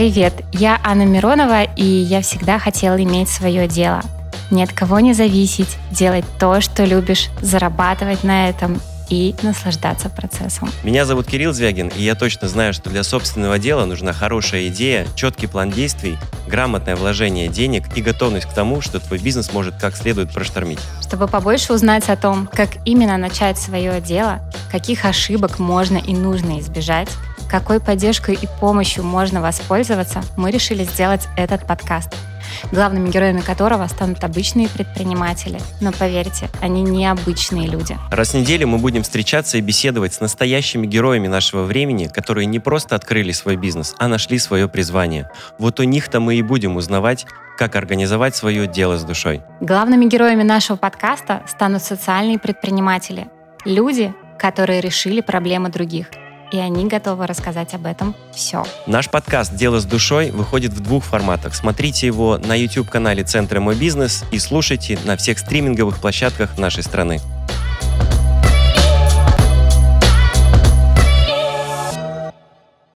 Привет, я Анна Миронова, и я всегда хотела иметь свое дело. Ни от кого не зависеть, делать то, что любишь, зарабатывать на этом и наслаждаться процессом. Меня зовут Кирилл Звягин, и я точно знаю, что для собственного дела нужна хорошая идея, четкий план действий, грамотное вложение денег и готовность к тому, что твой бизнес может как следует проштормить. Чтобы побольше узнать о том, как именно начать свое дело, каких ошибок можно и нужно избежать, какой поддержкой и помощью можно воспользоваться, мы решили сделать этот подкаст – главными героями которого станут обычные предприниматели. Но поверьте, они необычные люди. Раз в неделю мы будем встречаться и беседовать с настоящими героями нашего времени, которые не просто открыли свой бизнес, а нашли свое призвание. Вот у них-то мы и будем узнавать, как организовать свое дело с душой. Главными героями нашего подкаста станут социальные предприниматели. Люди, которые решили проблемы других – и они готовы рассказать об этом все. Наш подкаст «Дело с душой» выходит в двух форматах. Смотрите его на YouTube-канале Центра Мой Бизнес и слушайте на всех стриминговых площадках нашей страны.